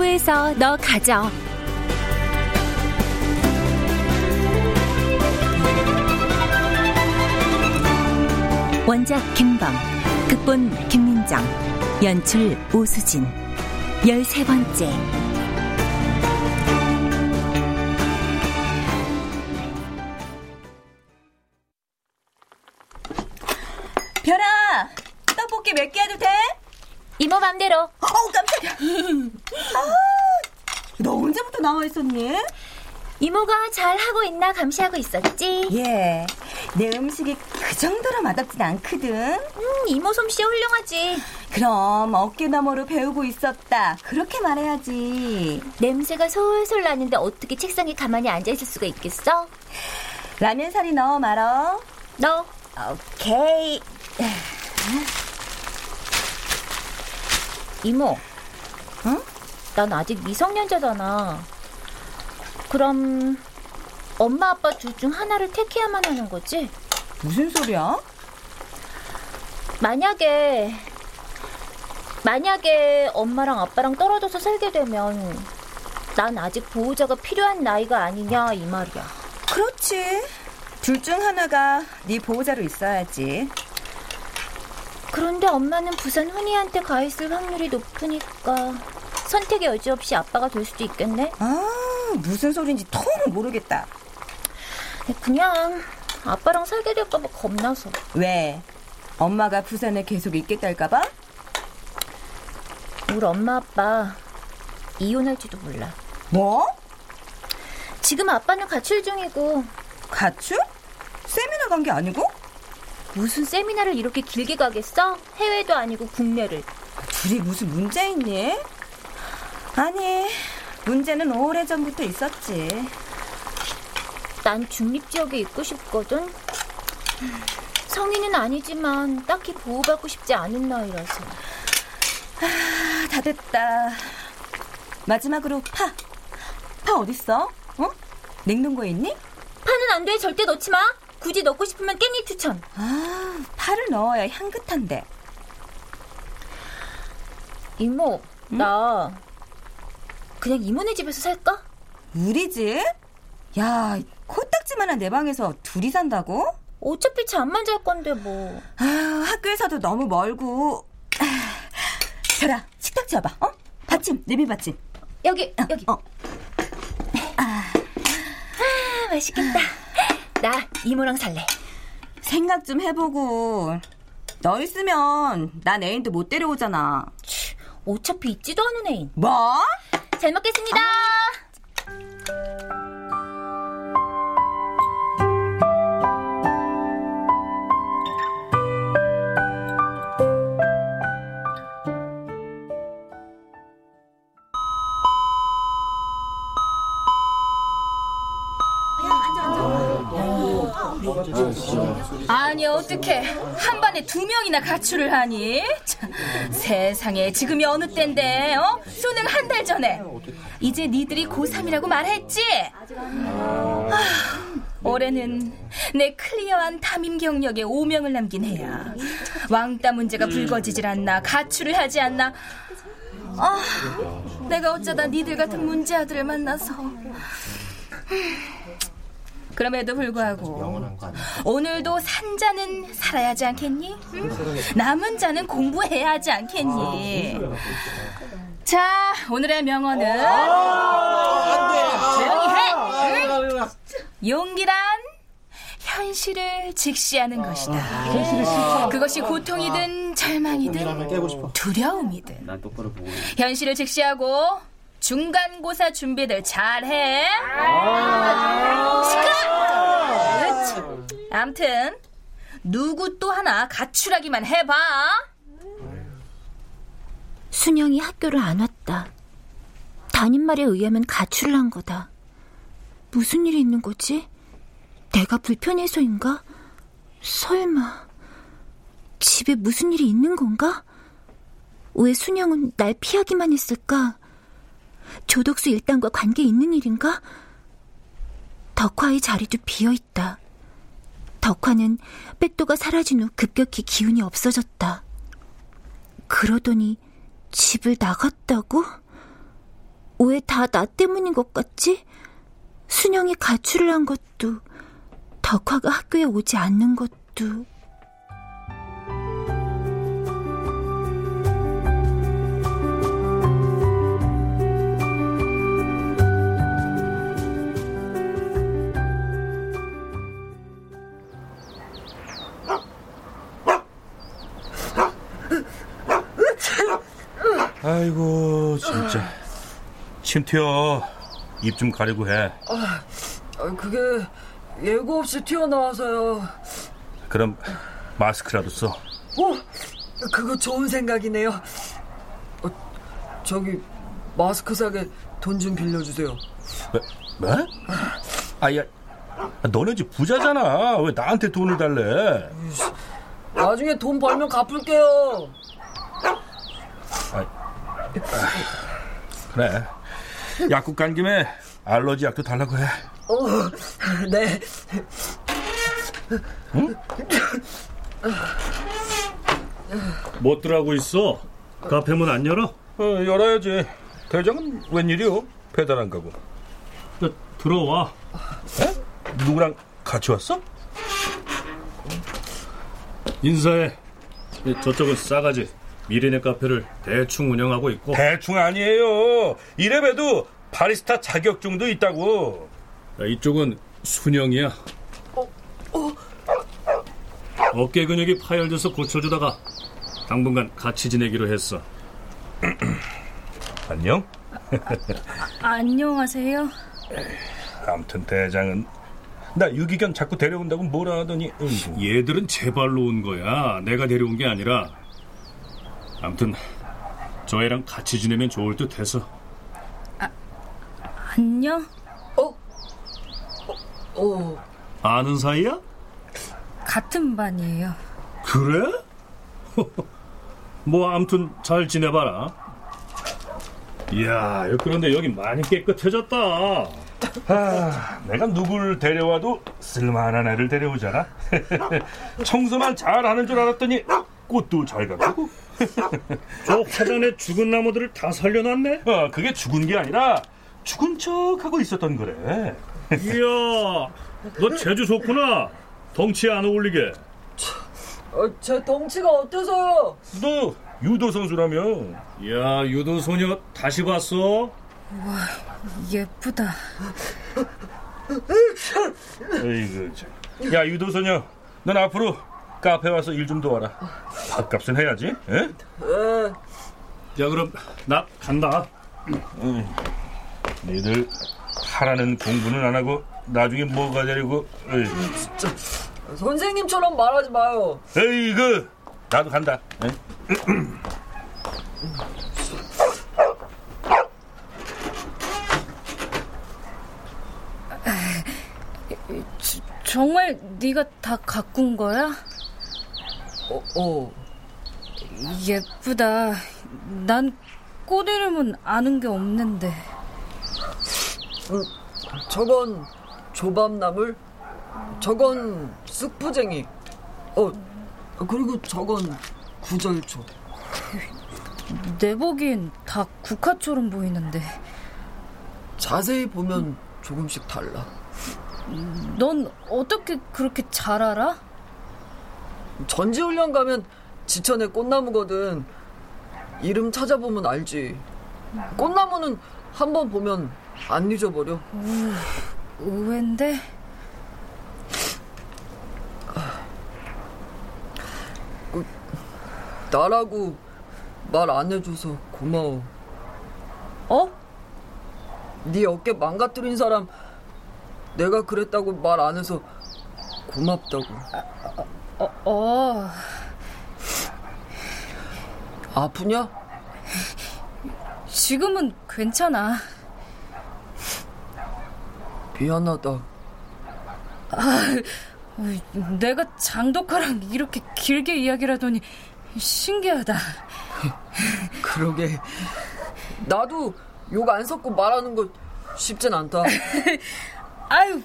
공부해서 너 가져. 원작 김범, 극본 김민정, 연출 오수진. 열세 번째. 별아, 떡볶이 몇 개 해도 돼? 이모 맘대로. 어우, 깜짝이야. 아, 너 언제부터 나와 있었니? 이모가 잘 하고 있나 감시하고 있었지. 예. 내 음식이 그 정도로 맛없진 않거든. 음, 이모 솜씨 훌륭하지. 그럼 어깨너머로 배우고 있었다. 그렇게 말해야지. 냄새가 솔솔 나는데 어떻게 책상에 가만히 앉아 있을 수가 있겠어? 라면 사리 넣어 말어. 너 오케이. 이모. 응? 난 아직 미성년자잖아. 그럼 엄마 아빠 둘 중 하나를 택해야만 하는 거지? 무슨 소리야? 만약에 만약에 엄마랑 아빠랑 떨어져서 살게 되면 난 아직 보호자가 필요한 나이가 아니냐 이 말이야. 그렇지. 둘 중 하나가 네 보호자로 있어야지. 그런데 엄마는 부산 훈이한테 가 있을 확률이 높으니까 선택의 여지 없이 아빠가 될 수도 있겠네. 아, 무슨 소린지 통 모르겠다. 그냥 아빠랑 살게 될까봐 겁나서. 왜? 엄마가 부산에 계속 있겠달까봐? 우리 엄마 아빠 이혼할지도 몰라. 뭐? 지금 아빠는 가출 중이고 가출? 세미나 간 게 아니고? 무슨 세미나를 이렇게 길게 가겠어? 해외도 아니고 국내를. 둘이 무슨 문제 있니? 아니, 문제는 오래전부터 있었지. 난 중립지역에 있고 싶거든. 성인은 아니지만 딱히 보호받고 싶지 않은 나이라서. 아, 다 됐다. 마지막으로 파. 파 어딨어? 어? 냉동고에 있니? 파는 안 돼. 절대 넣지 마. 굳이 넣고 싶으면 깻잎 추천. 아, 파를 넣어야 향긋한데. 이모, 응? 나 그냥 이모네 집에서 살까? 우리 집? 야, 코딱지만한 내 방에서 둘이 산다고? 어차피 잠만 잘 건데 뭐. 아, 학교에서도 너무 멀고. 아, 별아, 식탁 치워봐. 어? 받침, 내비 받침. 여기, 어, 여기. 어. 아, 아 맛있겠다. 나 이모랑 살래. 생각 좀 해보고. 너 있으면 난 애인도 못 데려오잖아. 어차피 있지도 않은 애인. 뭐? 잘 먹겠습니다. 아... 어떻게 한 반에 두 명이나 가출을 하니? 참, 세상에 지금이 어느 때인데 어? 수능 한 달 전에 이제 니들이 고3이라고 말했지? 아, 올해는 내 클리어한 담임 경력에 오명을 남긴 해야 왕따 문제가 불거지질 않나 가출을 하지 않나 아, 내가 어쩌다 니들 같은 문제아들을 만나서 그럼에도 불구하고 오늘도 산 자는 살아야지 않겠니? 응? 남은 자는 공부해야 하지 않겠니? 자, 오늘의 명언은 조용히 해. 응? 용기란 현실을 직시하는 것이다. 그것이 고통이든 절망이든 두려움이든 현실을 직시하고 중간고사 준비들 잘해. 시끄러. 암튼 누구 또 하나 가출하기만 해봐. 순영이 학교를 안 왔다. 담임 말에 의하면 가출을 한 거다. 무슨 일이 있는 거지? 내가 불편해서인가? 설마 집에 무슨 일이 있는 건가? 왜 순영은 날 피하기만 했을까? 조덕수 일당과 관계 있는 일인가? 덕화의 자리도 비어 있다. 덕화는 백도가 사라진 후 급격히 기운이 없어졌다. 그러더니 집을 나갔다고? 왜 다 나 때문인 것 같지? 순영이 가출을 한 것도, 덕화가 학교에 오지 않는 것도. 침 튀어 입 좀 가리고 해 아, 그게 예고 없이 튀어나와서요. 그럼 마스크라도 써 오, 그거 좋은 생각이네요. 어, 저기 마스크 사게 돈 좀 빌려주세요. 뭐? 뭐? 아야 너네 집 부자잖아 왜 나한테 돈을 달래 나중에 돈 벌면 갚을게요. 그래 약국 간 김에 알러지 약도 달라고 해 어, 네. 못들 하고 있어? 카페 문 안 열어? 어, 열어야지 대장은 웬일이요 배달 안 가고 야, 들어와 에? 누구랑 같이 왔어? 인사해 저쪽은 싸가지 미래네 카페를 대충 운영하고 있고 대충 아니에요. 이래봬도 바리스타 자격증도 있다고. 야, 이쪽은 순영이야. 어깨 근육이 파열돼서 고쳐주다가 당분간 같이 지내기로 했어. 안녕? 안녕하세요. 아무튼 대장은 나 유기견 자꾸 데려온다고 뭐라 하더니 응. 얘들은 제발로 온 거야. 내가 데려온 게 아니라 아무튼 저 애랑 같이 지내면 좋을 듯 해서 안녕. 어, 아는 사이야? 같은 반이에요. 그래? 뭐 아무튼 잘 지내봐라 이야 그런데 여기 많이 깨끗해졌다 아, 내가 누굴 데려와도 쓸만한 애를 데려오잖아 청소만 잘하는 줄 알았더니 꽃도 잘 가고 저 화단에 죽은 나무들을 다 살려놨네 어, 그게 죽은 게 아니라 죽은 척하고 있었던 거래 이야 너 재주 좋구나 덩치에 안 어울리게 어, 제 덩치가 어때서요? 너 유도 선수라며 야 유도 소녀 다시 봤어? 예쁘다. 에이그 참. 야 유도 소녀 넌 앞으로 카페 와서 일 좀 도와라 밥값은 해야지 에? 에, 야 그럼 나 간다 니들 하라는 공부는 안 하고 나중에 뭐가 되려고 에이. 선생님처럼 말하지 마요. 에이 그 나도 간다 에? 정말 네가 다 가꾼 거야? 어, 어. 예쁘다. 난 꽃 이름은 아는 게 없는데. 음, 저건 조밥나물, 저건 쑥부쟁이, 어, 그리고 저건 구절초. 내 보기엔 다 국화처럼 보이는데. 자세히 보면 조금씩 달라. 넌 어떻게 그렇게 잘 알아? 전지훈련 가면 지천에 꽃나무거든. 이름 찾아보면 알지. 꽃나무는 한 번 보면 안 잊어버려. 오, 의외인데? 그, 나라고 말 안 해줘서 고마워. 어? 네 어깨 망가뜨린 사람 내가 그랬다고 말 안 해서 고맙다고. 어, 어. 아프냐? 지금은 괜찮아. 미안하다. 아, 내가 장독화랑 이렇게 길게 이야기를 하더니 신기하다. 그러게. 나도 욕 안 섞고 말하는 거 쉽진 않다. 아유,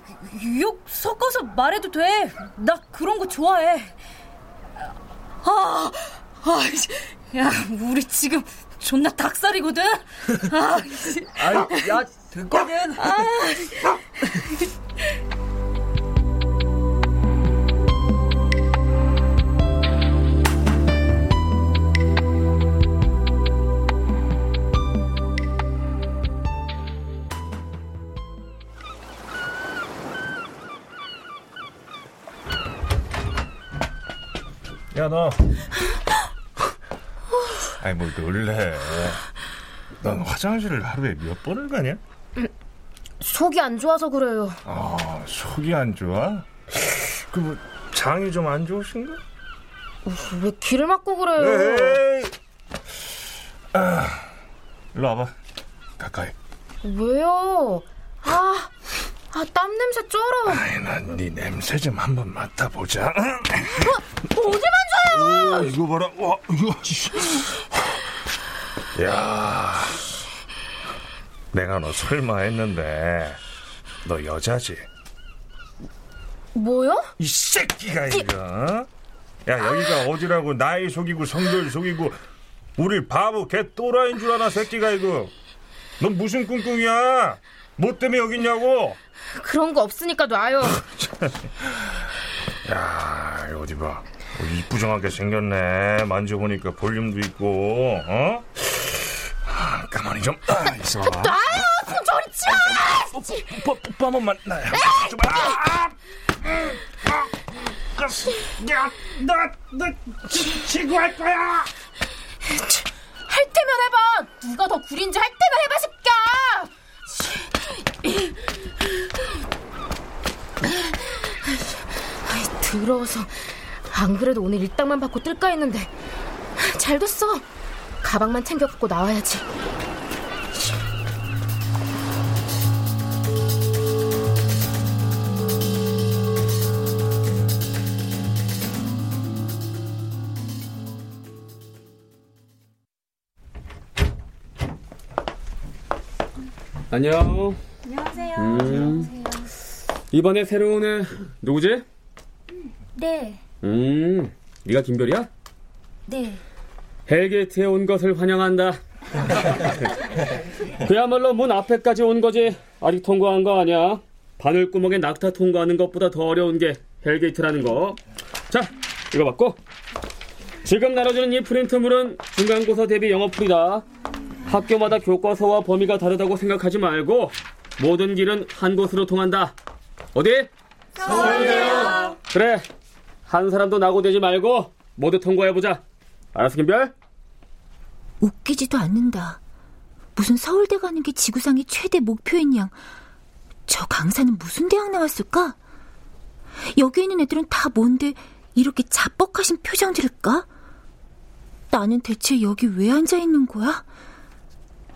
욕 섞어서 말해도 돼. 나 그런 거 좋아해. 아, 아, 야, 우리 지금 존나 닭살이거든? 아, 아이, 야, 됐거든? 아. 야, 너. 아이, 뭘 놀래. 넌 화장실을 하루에 몇 번을 가냐? 속이 안 좋아서 그래요. 아, 속이 안 좋아? 그, 뭐, 장이 좀 안 좋으신가? 왜 귀를 막고 그래요? 에이! 아, 일로 와봐. 가까이. 왜요? 아, 아, 땀 냄새 쩔어. 아이, 난네 냄새 좀 한번 맡아보자. 어, 어디 만져요? 오, 이거 봐라. 와, 이거. 야, 내가 너 설마 했는데 너 여자지? 뭐요? 이 새끼가 이거. 야 여기가 어디라고 나이 속이고 성별 속이고 우리 바보 개 또라이인 줄 아나 새끼가 이거. 넌 무슨 꿍꿍이야? 뭐 때문에 여기 있냐고? 그런 거 없으니까 놔요. 야 어디 봐. 어, 이쁘장하게 생겼네. 만져보니까 볼륨도 있고, 어? 아, 가만히 좀 아, 있어봐. 놔요! 손 저리 치워! 뽀뽀, 뽀뽀 한 번만 나요. 좀, 아, 아, 야, 나, 나, 친구 할 거야! 할 때면 해봐! 누가 더 구린지 할 때면 해봐, 새끼야! 더러워서. 안 그래도 오늘 일당만 받고 뜰까 했는데. 잘 됐어. 가방만 챙겨 갖고 나와야지. 안녕. 안녕하세요. 음. 이번에 새로운 애 누구지? 네, 음, 네가 김별이야? 네. hell gate에 온 것을 환영한다. 그야말로 문 앞에까지 온 거지. 아직 통과한 거 아니야. 바늘구멍에 낙타 통과하는 것보다 더 어려운 게 hell gate라는 거. 자, 이거 받고. 지금 나눠주는 이 프린트물은 중간고사 대비 영어풀이다. 학교마다 교과서와 범위가 다르다고 생각하지 말고 모든 길은 한 곳으로 통한다. 어디? 서울대요. 그래. 한 사람도 낙오되지 말고 모두 통과해보자. 알았어, 김별? 웃기지도 않는다. 무슨 서울대 가는 게 지구상의 최대 목표인 양. 저 강사는 무슨 대학 나왔을까? 여기 있는 애들은 다 뭔데 이렇게 자뻑하신 표정들일까? 나는 대체 여기 왜 앉아 있는 거야?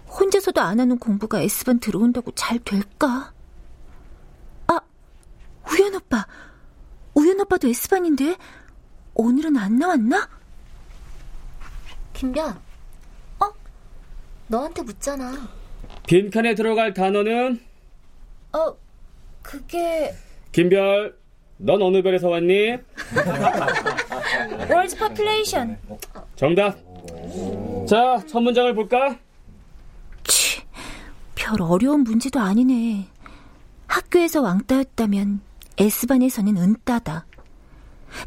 혼자서도 안 하는 공부가 S반 들어온다고 잘 될까? 아, 우연 오빠. 우연 오빠도 S반인데 오늘은 안 나왔나? 김별, 어? 너한테 묻잖아. 빈칸에 들어갈 단어는? 어, 그게... 김별, 넌 어느 별에서 왔니? World population. 정답. 자, 첫 문장을 볼까? 치, 별 어려운 문제도 아니네. 학교에서 왕따였다면 S반에서는 은따다.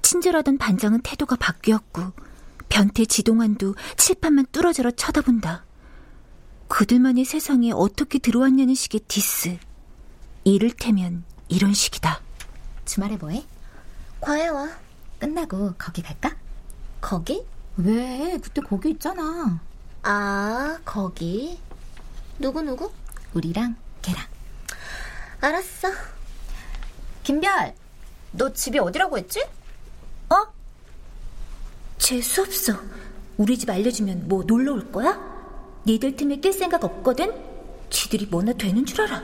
친절하던 반장은 태도가 바뀌었고 변태 지동환도 칠판만 뚫어져라 쳐다본다. 그들만의 세상에 어떻게 들어왔냐는 식의 디스. 이를테면 이런 식이다. 주말에 뭐해? 과외 와. 끝나고 거기 갈까? 거기? 왜? 그때 거기 있잖아. 아, 거기. 누구누구? 우리랑 걔랑. 알았어. 김별, 너 집이 어디라고 했지? 어? 재수없어. 우리 집 알려주면 뭐 놀러 올 거야? 니들 틈에 낄 생각 없거든? 지들이 뭐나 되는 줄 알아.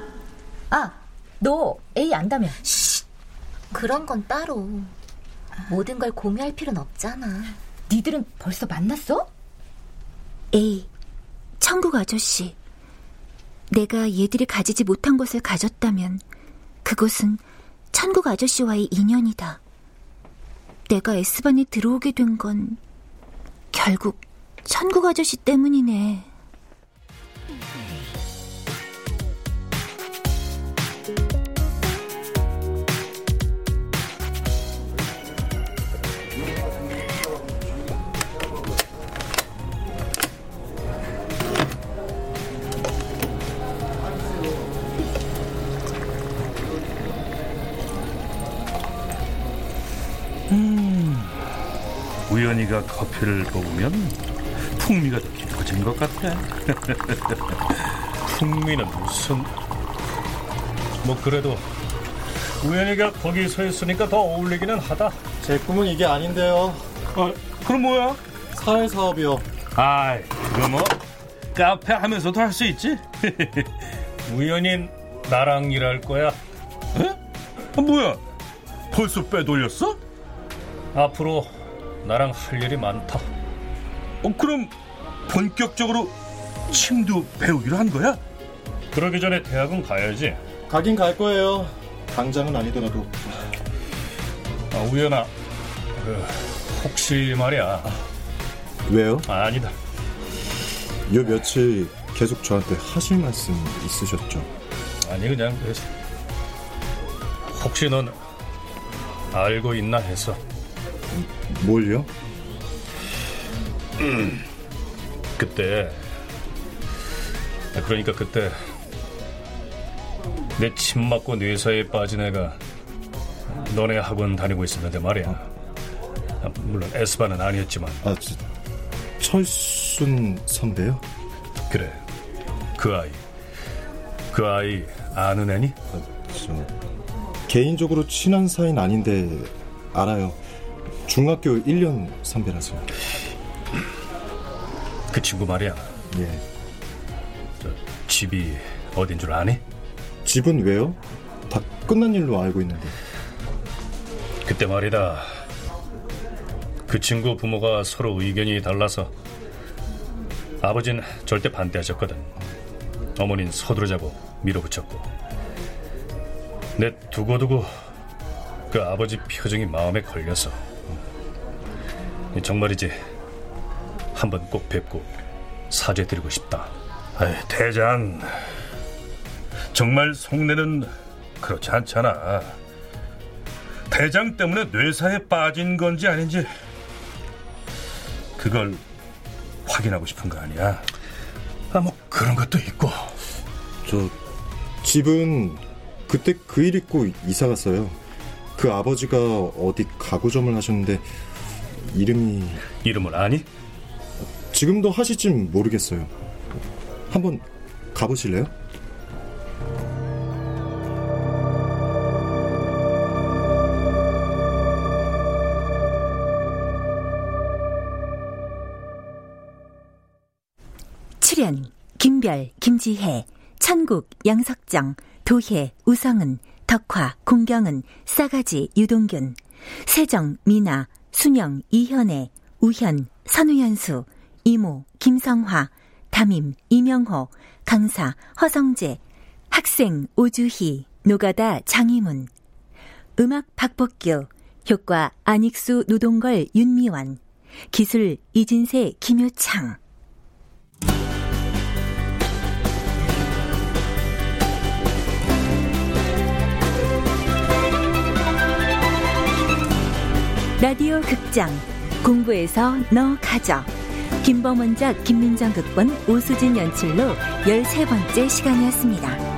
아, 너 A 안다며. 쉿. 그런 건 따로. 모든 걸 공유할 필요는 없잖아. 니들은 벌써 만났어? A, 천국 아저씨. 내가 얘들이 가지지 못한 것을 가졌다면 그것은 천국 아저씨와의 인연이다. 내가 S반에 들어오게 된 건 결국 천국 아저씨 때문이네. 우연히가 커피를 뽑으면 풍미가 더 깊어진 것 같아. 풍미는 무슨... 뭐 그래도 우연히가 거기 서 있으니까 더 어울리기는 하다. 제 꿈은 이게 아닌데요. 어, 그럼 뭐야? 사회 사업이요. 아이, 그거 뭐 카페 하면서도 할 수 있지? 우연히 나랑 일할 거야. 에? 아, 뭐야? 벌써 빼돌렸어? 앞으로 나랑 할 일이 많다. 어, 그럼 본격적으로 침도 배우기로 한 거야? 그러기 전에 대학은 가야지. 가긴 갈 거예요. 당장은 아니더라도. 아, 우연아, 그, 혹시 말이야. 왜요? 아, 아니다. 요 며칠 계속 저한테 하실 말씀 있으셨죠? 아니 그냥 그래서 혹시 넌 알고 있나 해서. 뭘요? 음, 그때 그러니까 그때 내 침 맞고 뇌사에 빠진 애가 너네 학원 다니고 있었는데 말이야. 아, 물론 S반은 아니었지만. 아, 저, 철순 선배요? 그래. 그 아이. 그 아이 아는 애니? 아, 저, 개인적으로 친한 사이는 아닌데 알아요. 중학교 1년 선배라서요. 그 친구 말이야. 예. 저, 집이 어딘 줄 아니? 집은 왜요? 다 끝난 일로 알고 있는데. 그때 말이다. 그 친구 부모가 서로 의견이 달라서 아버진 절대 반대하셨거든. 어머닌 서두르자고 밀어붙였고. 내 두고두고 그 아버지 표정이 마음에 걸려서. 정말이지. 한 번 꼭 뵙고 사죄드리고 싶다. 아이, 대장. 정말 속내는 그렇지 않잖아. 대장 때문에 뇌사에 빠진 건지 아닌지 그걸 확인하고 싶은 거 아니야? 아, 뭐 그런 것도 있고. 저 집은 그때 그 일 있고 이사 갔어요. 그 아버지가 어디 가구점을 하셨는데 이름이 이름을 아니? 지금도 하실진 모르겠어요. 한번 가보실래요? 출연 김별, 김지혜, 천국, 양석정, 도혜, 우성은, 덕화, 공경은, 싸가지, 유동균, 세정, 미나, 순영, 이현애, 우현, 선우현수, 이모, 김성화, 담임, 이명호, 강사, 허성재, 학생, 오주희, 노가다, 장희문, 음악, 박복규, 효과, 안익수, 노동걸, 윤미원, 기술, 이진세, 김효창. 라디오 극장 공부에서 너 가져 김범원작 김민정 극본 오수진 연출로 13번째 시간이었습니다.